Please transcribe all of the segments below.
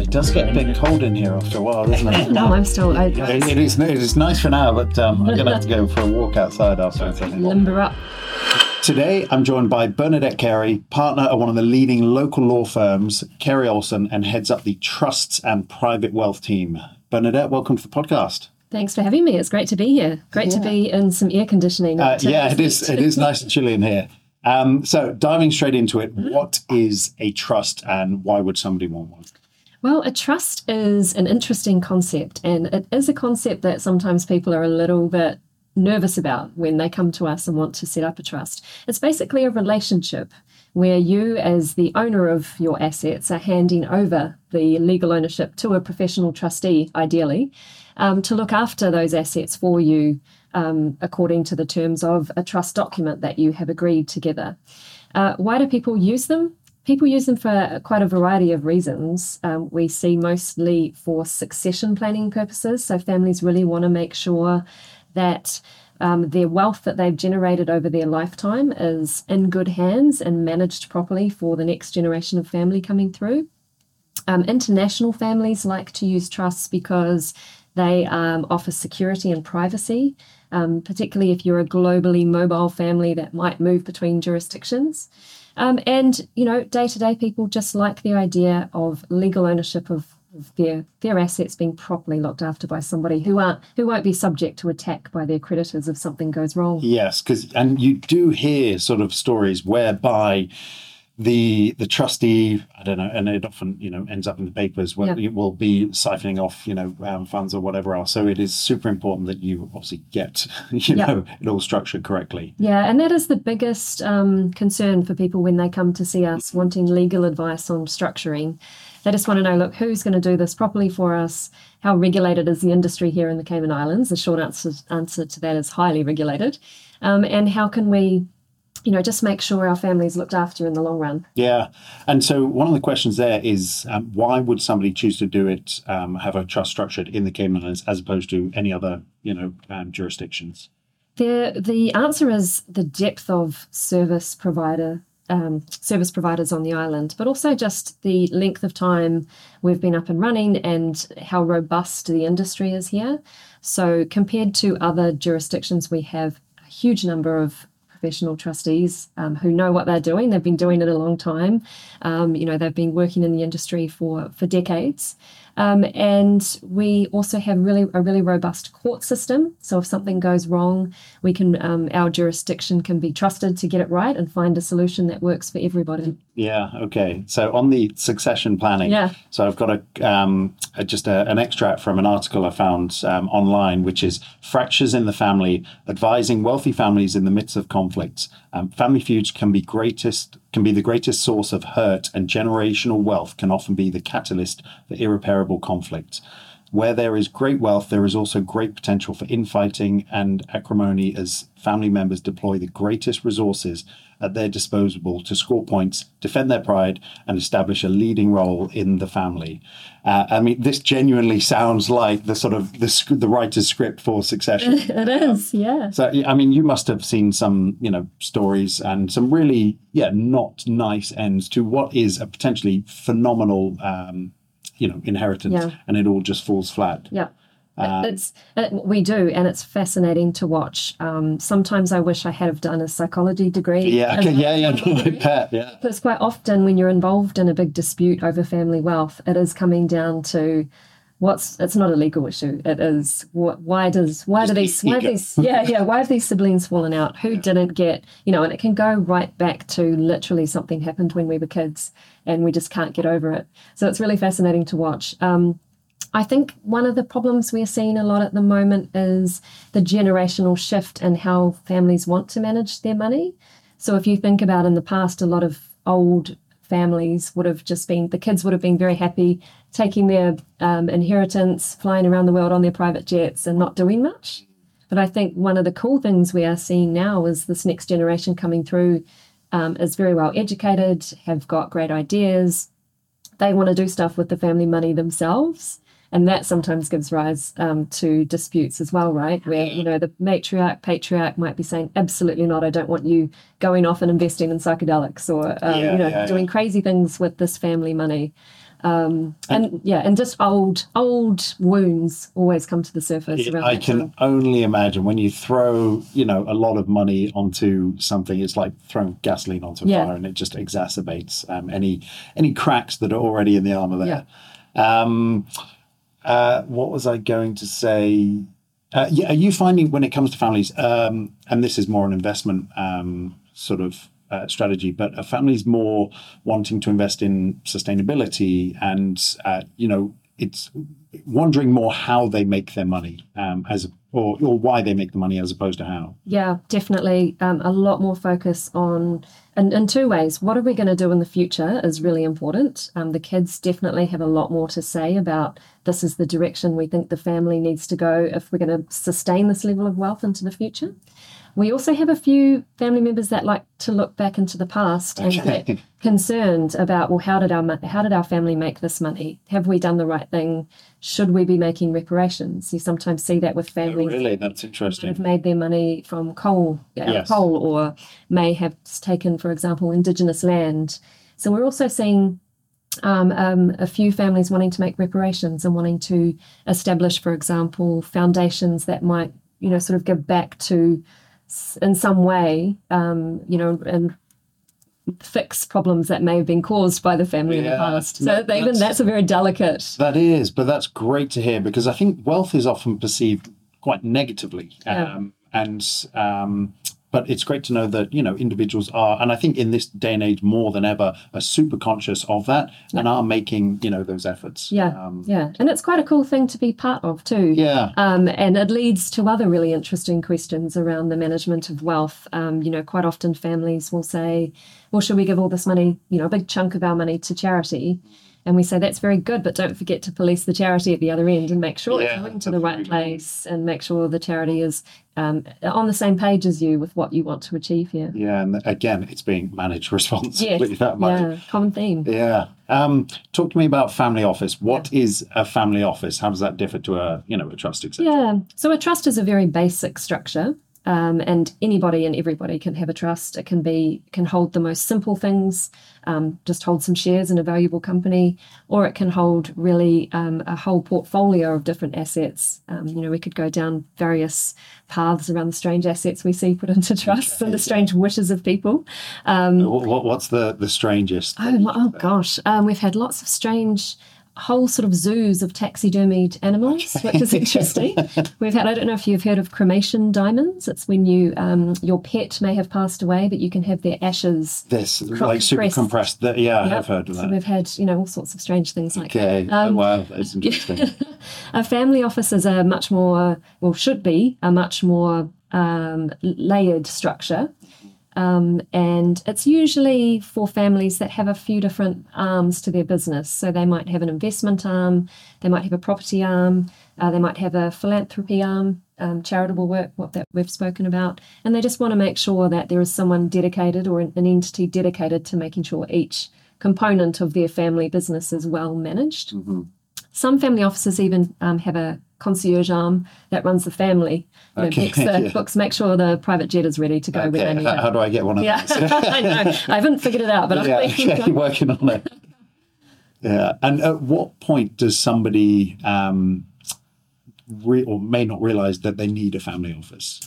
It does get a bit cold in here after a while, doesn't it? no, I'm still. I, It- it, is, it is nice for now, but um, I'm going to have to go for a walk outside after. limber up. Today, I'm joined by Bernadette Carey, partner at one of the leading local law firms, Carey Olsen, and heads up the trusts and private wealth team. Bernadette, welcome to the podcast. Thanks for having me. It's great to be here. Great to be in some air conditioning. Uh, yeah, it is. It is nice and chilly in here. Um, so, diving straight into it, what is a trust, and why would somebody want one? Well, a trust is an interesting concept, and it is a concept that sometimes people are a little bit nervous about when they come to us and want to set up a trust. It's basically a relationship where you, as the owner of your assets, are handing over the legal ownership to a professional trustee, ideally, um, to look after those assets for you um, according to the terms of a trust document that you have agreed together. Uh, why do people use them? People use them for quite a variety of reasons. Um, we see mostly for succession planning purposes. So, families really want to make sure that um, their wealth that they've generated over their lifetime is in good hands and managed properly for the next generation of family coming through. Um, international families like to use trusts because they um, offer security and privacy, um, particularly if you're a globally mobile family that might move between jurisdictions. Um, and, you know, day to day people just like the idea of legal ownership of their their assets being properly looked after by somebody who aren't who won't be subject to attack by their creditors if something goes wrong. Yes, because and you do hear sort of stories whereby the the trustee, I don't know, and it often you know ends up in the papers where Yeah. it will be siphoning off you know um, funds or whatever else. So it is super important that you obviously get you Yeah. know it all structured correctly. Yeah, and that is the biggest um, concern for people when they come to see us wanting legal advice on structuring. They just want to know, look, who's going to do this properly for us? How regulated is the industry here in the Cayman Islands? The short answer, answer to that is highly regulated. Um, and how can we, you know, just make sure our family's looked after in the long run? Yeah, and so one of the questions there is um, why would somebody choose to do it, um, have a trust structured in the Cayman Islands as opposed to any other you know um, jurisdictions? The the answer is the depth of service provider um, service providers on the island, but also just the length of time we've been up and running and how robust the industry is here. So compared to other jurisdictions, we have a huge number of professional trustees um, who know what they're doing. They've been doing it a long time. Um, you know, they've been working in the industry for for decades. Um, and we also have really a really robust court system. So if something goes wrong, we can um, our jurisdiction can be trusted to get it right and find a solution that works for everybody. Yeah. Okay. So on the succession planning, Yeah. So I've got a, um, just a, an extract from an article I found um, online, which is fractures in the family, advising wealthy families in the midst of conflicts. Um, family feuds can be greatest can be the greatest source of hurt, and generational wealth can often be the catalyst for irreparable conflict. Where there is great wealth, there is also great potential for infighting and acrimony as family members deploy the greatest resources at their disposal to score points, defend their pride, and establish a leading role in the family. Uh, I mean, this genuinely sounds like the sort of the, sc- the writer's script for Succession. It is, yeah. So, I mean, you must have seen some, you know, stories and some really, yeah, not nice ends to what is a potentially phenomenal, um, you know, inheritance, Yeah. and it all just falls flat. Yeah. it's it, we do, and it's fascinating to watch. Um, sometimes I wish I had have done a psychology degree. Yeah, okay, yeah, yeah, no, yeah. Because quite often, when you're involved in a big dispute over family wealth, it is coming down to what's. It's not a legal issue. It is what. Why does? Why do these? Why these? Yeah, yeah. Why have these siblings fallen out? Who didn't get? You know, and it can go right back to literally something happened when we were kids, and we just can't get over it. So it's really fascinating to watch. Um, I think one of the problems we're seeing a lot at the moment is the generational shift in how families want to manage their money. So if you think about in the past, a lot of old families would have just been the kids would have been very happy taking their um, inheritance, flying around the world on their private jets, and not doing much. But I think one of the cool things we are seeing now is this next generation coming through um, is very well educated, have got great ideas. They want to do stuff with the family money themselves. And that sometimes gives rise um, to disputes as well, right? Where, you know, the matriarch, patriarch might be saying, absolutely not, I don't want you going off and investing in psychedelics or, um, Yeah, you know, yeah, doing crazy things with this family money. Um, and yeah, and just old old wounds always come to the surface. Around I can time. only imagine when you throw, you know, a lot of money onto something. It's like throwing gasoline onto a Yeah. fire, and it just exacerbates um, any any cracks that are already in the armor there. Yeah. Um, uh, what was I going to say? Uh, yeah, are you finding when it comes to families, um, and this is more an investment um, sort of uh, strategy, but are families more wanting to invest in sustainability and, uh, you know, it's wondering more how they make their money um, as or, or why they make the money as opposed to how. Yeah, definitely. Um, a lot more focus on, and in two ways. What are we going to do in the future is really important. Um, the kids definitely have a lot more to say about this is the direction we think the family needs to go if we're going to sustain this level of wealth into the future. We also have a few family members that like to look back into the past and get concerned about well, how did our how did our family make this money? Have we done the right thing? Should we be making reparations? You sometimes see that with families Really, that's interesting. Have made their money from coal, Yes. coal, or may have taken, for example, indigenous land. So we're also seeing um, um, a few families wanting to make reparations and wanting to establish, for example, foundations that might, you know, sort of give back to, in some way, um, you know, and fix problems that may have been caused by the family in the past. So no, even that's- that's a very delicate. That is, but that's great to hear because I think wealth is often perceived quite negatively, Yeah. um, and um, but it's great to know that you know individuals are, and I think in this day and age more than ever, are super conscious of that and are making you know those efforts. Yeah, um, yeah, and it's quite a cool thing to be part of too. yeah, Um, and it leads to other really interesting questions around the management of wealth. Um, you know, quite often families will say, well, should we give all this money, you know, a big chunk of our money to charity? And we say that's very good, but don't forget to police the charity at the other end and make sure Yeah, it's going to the right place and make sure the charity is um, on the same page as you with what you want to achieve here. yeah, and again, it's being managed responsibly. Yes, That yeah, common theme. Yeah. Um, talk to me about family office. What is a family office? How does that differ to a you know a trust etc. Yeah. So a trust is a very basic structure. Um, and anybody and everybody can have a trust. It can be can hold the most simple things, um, just hold some shares in a valuable company, or it can hold really um, a whole portfolio of different assets. Um, you know, we could go down various paths around the strange assets we see put into trusts and the strange wishes of people. Um, What, what, what's the the strangest? Oh, my, oh gosh, um, we've had lots of strange whole sort of zoos of taxidermied animals, which is interesting. we've had I don't know if you've heard of cremation diamonds. It's when you um, your pet may have passed away, but you can have their ashes. This like super compressed. That, yeah, I have heard of So that. we've had you know all sorts of strange things like Okay. that. Um, oh, wow, that's interesting. a family office is a much more, well, should be a much more um, layered structure. Um, and it's usually for families that have a few different arms to their business. So they might have an investment arm, they might have a property arm, uh, they might have a philanthropy arm, um, charitable work, what that we've spoken about. And they just want to make sure that there is someone dedicated or an, an entity dedicated to making sure each component of their family business is well managed. Some family offices even um, have a concierge arm that runs the family. You know, Okay, books, the, yeah. books make sure the private jet is ready to go where they Okay, need how, it. how do I get one of Yeah, those? I know. I haven't figured it out, but yeah, I think okay, working on it. Yeah, and at what point does somebody um, re- or may not realize that they need a family office?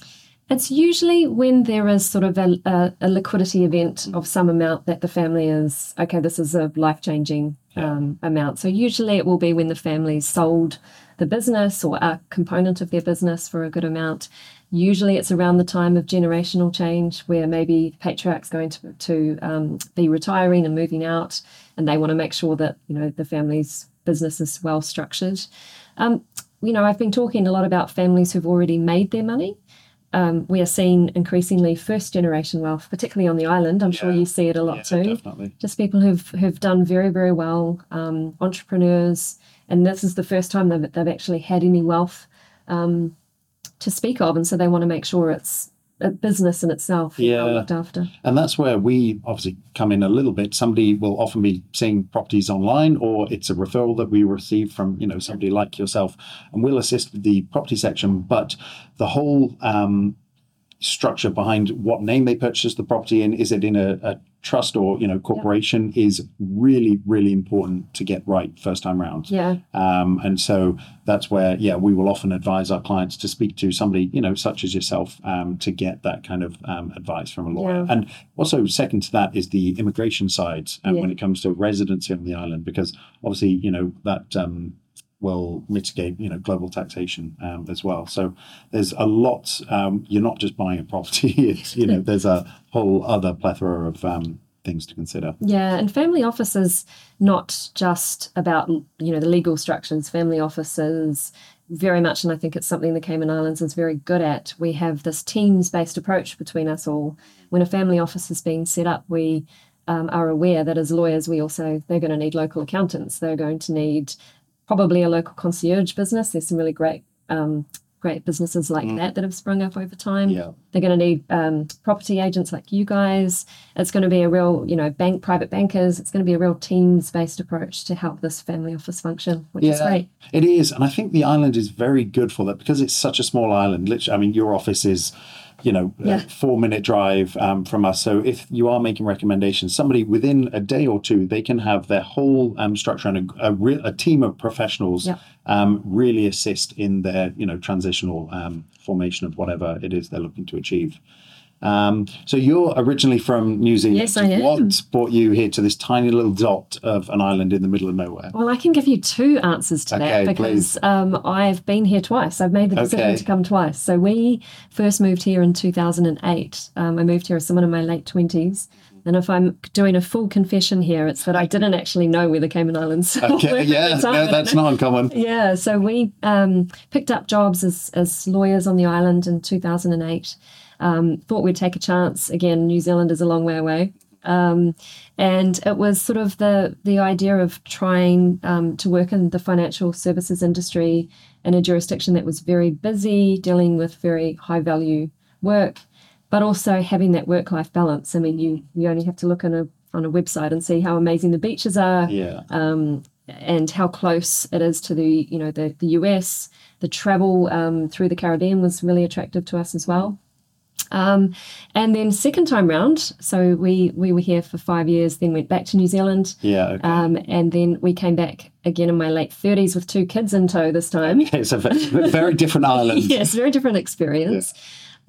it's usually when there is sort of a, a, a liquidity event of some amount that the family is okay. This is a life changing um, amount. So usually it will be when the family's sold the business or a component of their business for a good amount. Usually it's around the time of generational change where maybe the patriarch's going to, to um, be retiring and moving out, and they want to make sure that you know the family's business is well structured. Um, you know, I've been talking a lot about families who've already made their money. Um, we are seeing increasingly first generation wealth, particularly on the island. I'm sure you see it a lot Yeah, too definitely. just people who've who've done very very well, um, entrepreneurs, and this is the first time they've, they've actually had any wealth um, to speak of, and so they want to make sure it's a business in itself, Yeah. looked after. And that's where we obviously come in a little bit. Somebody will often be seeing properties online, or it's a referral that we receive from you know somebody like yourself, and we'll assist with the property section. But the whole um, structure behind what name they purchased the property in. Is it in a, a trust or you know corporation? Is really really important to get right first time round. Yeah. Um, and so that's where yeah we will often advise our clients to speak to somebody you know such as yourself um, to get that kind of um, advice from a lawyer. Yeah. And also second to that is the immigration side um, Yeah. when it comes to residency on the island because obviously you know that. Um, will mitigate, you know, global taxation um, as well. So there's a lot. Um, you're not just buying a property; it's you know, there's a whole other plethora of um, things to consider. Yeah, and family office is not just about you know the legal structures. Family offices very much, and I think it's something the Cayman Islands is very good at. We have this teams-based approach between us all. When a family office is being set up, we um, are aware that as lawyers, we also they're going to need local accountants. They're going to need probably a local concierge business. There's some really great. Um, Great businesses like that that have sprung up over time. Yeah. They're going to need um, property agents like you guys. It's going to be a real, you know, bank, private bankers. It's going to be a real teams based approach to help this family office function, which is great. It is, and I think the island is very good for that because it's such a small island. Literally, I mean, your office is, you know, Yeah. four minute drive um, from us. So if you are making recommendations, somebody within a day or two, they can have their whole um, structure and a, a, re- a team of professionals Yeah. um, really assist in their, you know, transitional um, formation of whatever it is they're looking to achieve. Um, so you're originally from New Zealand. Yes, I am. What brought you here to this tiny little dot of an island in the middle of nowhere? Well, I can give you two answers to Okay, that because um, I've been here twice. I've made the decision Okay. to come twice. So we first moved here in 2008. Um, I moved here as someone in my late 20s. And if I'm doing a full confession here, it's that I didn't actually know where the Cayman Islands were Okay, yeah, no, that's not uncommon. Yeah, so we um, picked up jobs as, as lawyers on the island in 2008. Um, thought we'd take a chance. Again, New Zealand is a long way away. Um, and it was sort of the, the idea of trying um, to work in the financial services industry in a jurisdiction that was very busy, dealing with very high value work, but also having that work life balance. I mean, you, you only have to look on a, on a website and see how amazing the beaches are Yeah. um, and how close it is to the you know the, the US. The travel um, through the Caribbean was really attractive to us as well. Um, and then second time round, so we we were here for five years, then went back to New Zealand, Yeah. Okay. um, and then we came back again in my late thirties with two kids in tow this time. it's a very different island. yes, very different experience,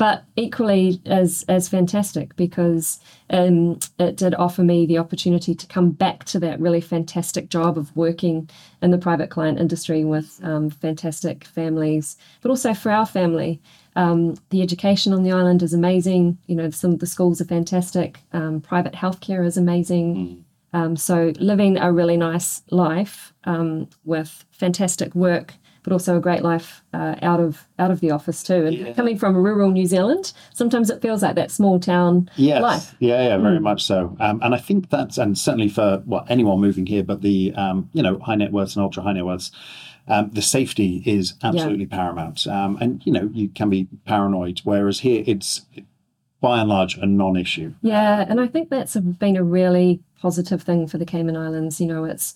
but equally as as fantastic because um, it did offer me the opportunity to come back to that really fantastic job of working in the private client industry with um, fantastic families, but also for our family. Um, the education on the island is amazing. You know, some of the schools are fantastic. Um, private healthcare is amazing. Um, so living a really nice life um, with fantastic work, but also a great life uh, out of out of the office too. And Yeah. coming from rural New Zealand, sometimes it feels like that small town Yes. life. Yeah, yeah, very much so. Um, and I think that's and certainly for well anyone moving here, but the um, you know high net worths and ultra high net worths. Um, the safety is absolutely paramount, um, and you know you can be paranoid. Whereas here, it's by and large a non-issue. Yeah, and I think that's been a really positive thing for the Cayman Islands. You know, it's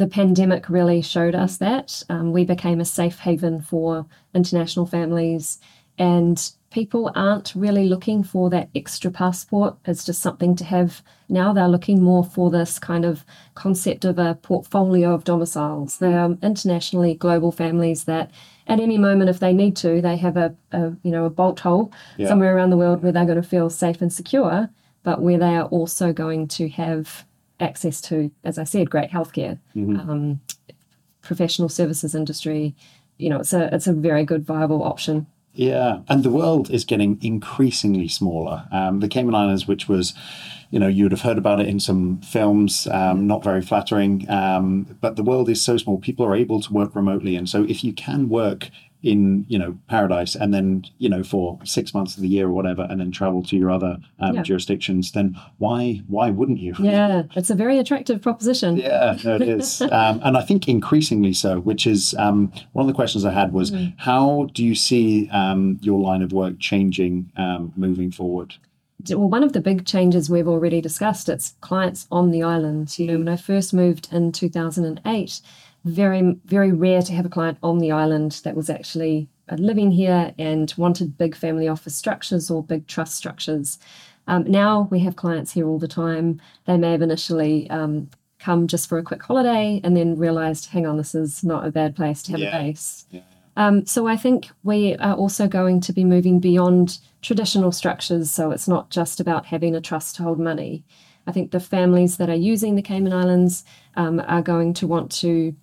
the pandemic really showed us that um, we became a safe haven for international families, and people aren't really looking for that extra passport. It's just something to have now. They're looking more for this kind of concept of a portfolio of domiciles. They're internationally global families that. At any moment, if they need to, they have a, a you know a bolt hole Yeah. somewhere around the world where they're going to feel safe and secure, but where they are also going to have access to, as I said, great healthcare, um, professional services industry. You know, it's a it's a very good viable option. Yeah, and the world is getting increasingly smaller. Um, the Cayman Islands, which was, you know, you would have heard about it in some films, um, not very flattering, um, but the world is so small. People are able to work remotely, and so if you can work in, you know, paradise, and then you know for six months of the year or whatever, and then travel to your other um, Yeah. jurisdictions, then why why wouldn't you? Yeah, it's a very attractive proposition. Yeah, no, it is. um, and I think increasingly so, which is um, one of the questions I had was how do you see um, your line of work changing um, moving forward? well, one of the big changes we've already discussed, it's clients on the island. You know, when I first moved in 2008, very, very rare to have a client on the island that was actually living here and wanted big family office structures or big trust structures. Um, now we have clients here all the time. They may have initially um, come just for a quick holiday and then realized, hang on, this is not a bad place to have Yeah. a base. Yeah. Um, so I think we are also going to be moving beyond traditional structures. So it's not just about having a trust to hold money. I think the families that are using the Cayman Islands um, are going to want to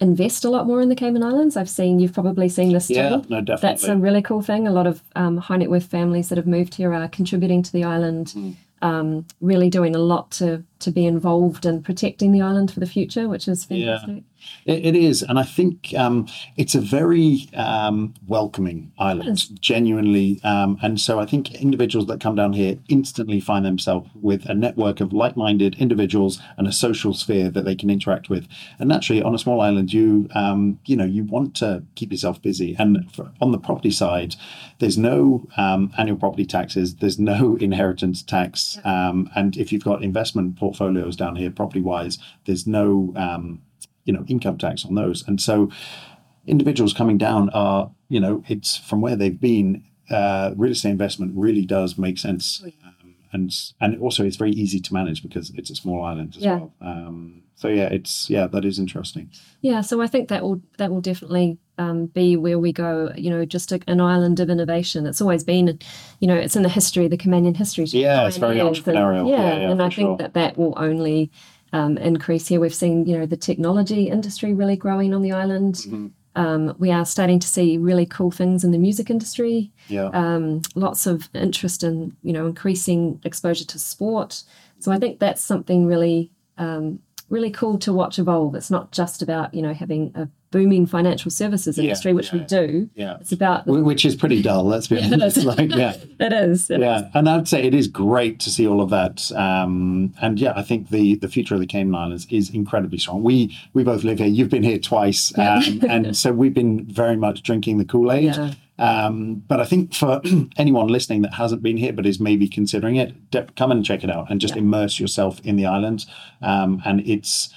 invest a lot more in the Cayman Islands. I've seen, you've probably seen this too. Yeah, no, definitely. That's a really cool thing. A lot of um, high net worth families that have moved here are contributing to the island, Mm. um, really doing a lot to to be involved in protecting the island for the future, which is Yeah. fantastic. It, it is, and I think um, it's a very um, welcoming island, genuinely. Um, and so I think individuals that come down here instantly find themselves with a network of like-minded individuals and a social sphere that they can interact with. And naturally, on a small island, you um, you know you want to keep yourself busy. And for, on the property side, there's no um, annual property taxes, there's no inheritance tax, um, and if you've got investment portfolios down here, property-wise, there's no um, you know income tax on those. And so individuals coming down are you know it's from where they've been uh, real estate investment really does make sense. Um, and and also it's very easy to manage because it's a small island as Yeah. well. Um, so yeah it's yeah that is interesting Yeah, so I think that will that will definitely um, be where we go. You know, just a, an island of innovation. It's always been, you know, it's in the history, the Caymanian history. to Yeah, it's very pioneers and- entrepreneurial. yeah, Yeah, yeah, and I for think sure. that that will only um, increase here. We've seen, you know, the technology industry really growing on the island. Mm-hmm. Um, we are starting to see really cool things in the music industry. yeah Um, lots of interest in, you know, increasing exposure to sport. So I think that's something really um, really cool to watch evolve. It's not just about you know having a booming financial services Yeah, industry, which we do. yeah It's about Wh- which is pretty dull let's be Yeah, honest is. like yeah it is. It yeah, and I'd say it is great to see all of that. Um, and yeah, I think the the future of the Cayman Islands is incredibly strong. We we both live here. You've been here twice, um, and so we've been very much drinking the Kool Aid. Um, but I think for anyone listening that hasn't been here but is maybe considering it, come and check it out and just Yeah. immerse yourself in the island. Um, and it's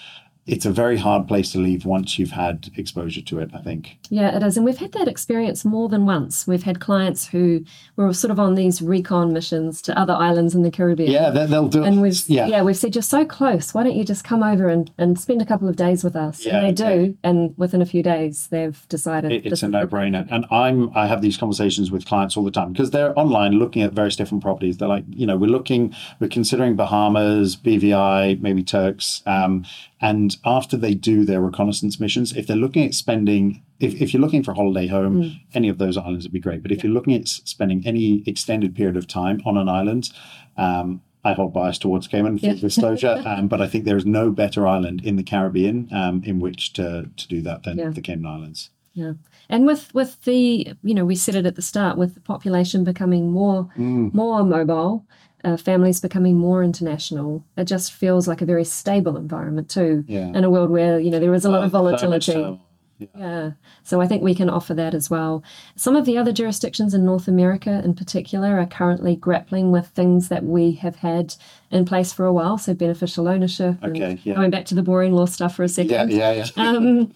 it's a very hard place to leave once you've had exposure to it. I think. Yeah, it is. And we've had that experience more than once. We've had clients who were sort of on these recon missions to other islands in the Caribbean. Yeah, they, they'll do. And we've yeah, yeah. we've said you're so close. Why don't you just come over and, and spend a couple of days with us? Yeah, and they do. And within a few days, they've decided It- it's a no-brainer and i'm i have these conversations with clients all the time because they're online looking at various different properties they're like you know we're looking we're considering bahamas bvi maybe turks um, and after they do their reconnaissance missions if they're looking at spending if, if you're looking for a holiday home any of those islands would be great but if you're looking at spending any extended period of time on an island um, I hold bias towards Cayman, Yeah. disclosure, um, but I think there is no better island in the Caribbean um, in which to, to do that than Yeah. the Cayman Islands. Yeah. And with with the you know we said it at the start with the population becoming more Mm. more mobile, uh, families becoming more international, it just feels like a very stable environment too. Yeah. In a world where you know there is a lot of volatility. so. Yeah. Yeah. So I think we can offer that as well. Some of the other jurisdictions in North America in particular are currently grappling with things that we have had in place for a while. So beneficial ownership Okay, yeah. going back to the boring law stuff for a second. Yeah, yeah, yeah. Um,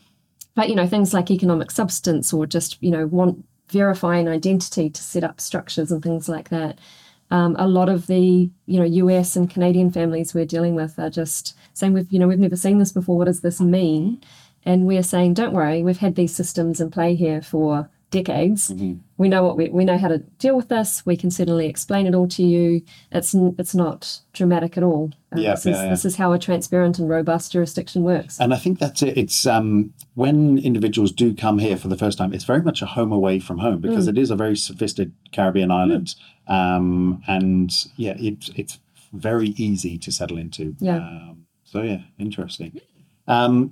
but you know, things like economic substance or just, you know, want verifying identity to set up structures and things like that. Um, a lot of the you know US and Canadian families we're dealing with are just saying we've you know we've never seen this before. What does this mean? And we're saying, don't worry, we've had these systems in play here for decades. Mm-hmm. We know what we we know how to deal with this. We can certainly explain it all to you. It's it's not dramatic at all. Uh, Yeah, this is yeah, yeah. this is how a transparent and robust jurisdiction works. And I think that's it. It's um, when individuals do come here for the first time, it's very much a home away from home because Mm. it is a very sophisticated Caribbean island. Um, and yeah, it's it's very easy to settle into. Yeah. Um, so yeah, interesting. Um,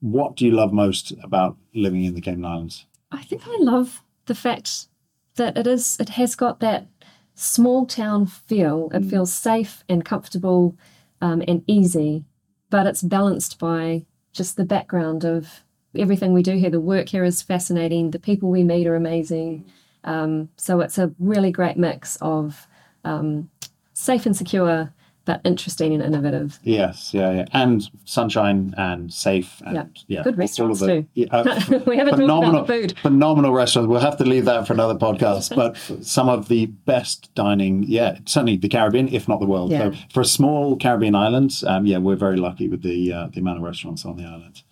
what do you love most about living in the Cayman Islands? I think I love the fact that it is it has got that small town feel. It feels safe and comfortable um, and easy, but it's balanced by just the background of everything we do here. The work here is fascinating. The people we meet are amazing. Um, so it's a really great mix of um, safe and secure, but interesting and innovative. Yes, yeah, yeah, and sunshine and safe and yeah, yeah good restaurants the, too. Yeah, uh, we haven't talked about food. Phenomenal restaurants. We'll have to leave that for another podcast. but some of the best dining, yeah, certainly the Caribbean, if not the world. Yeah. So for a small Caribbean island, um, yeah, we're very lucky with the uh, the amount of restaurants on the island.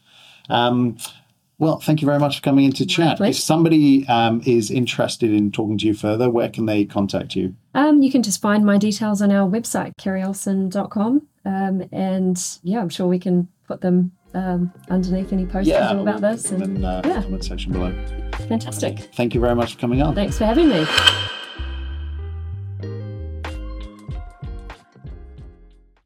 Um, well, thank you very much for coming in to chat. If somebody um, is interested in talking to you further, where can they contact you? Um, you can just find my details on our website, careyolsen.com. Um, and yeah, I'm sure we can put them um, underneath any posts yeah, about this. And, uh, yeah, comment section below. Fantastic. Thank you very much for coming on. Thanks for having me.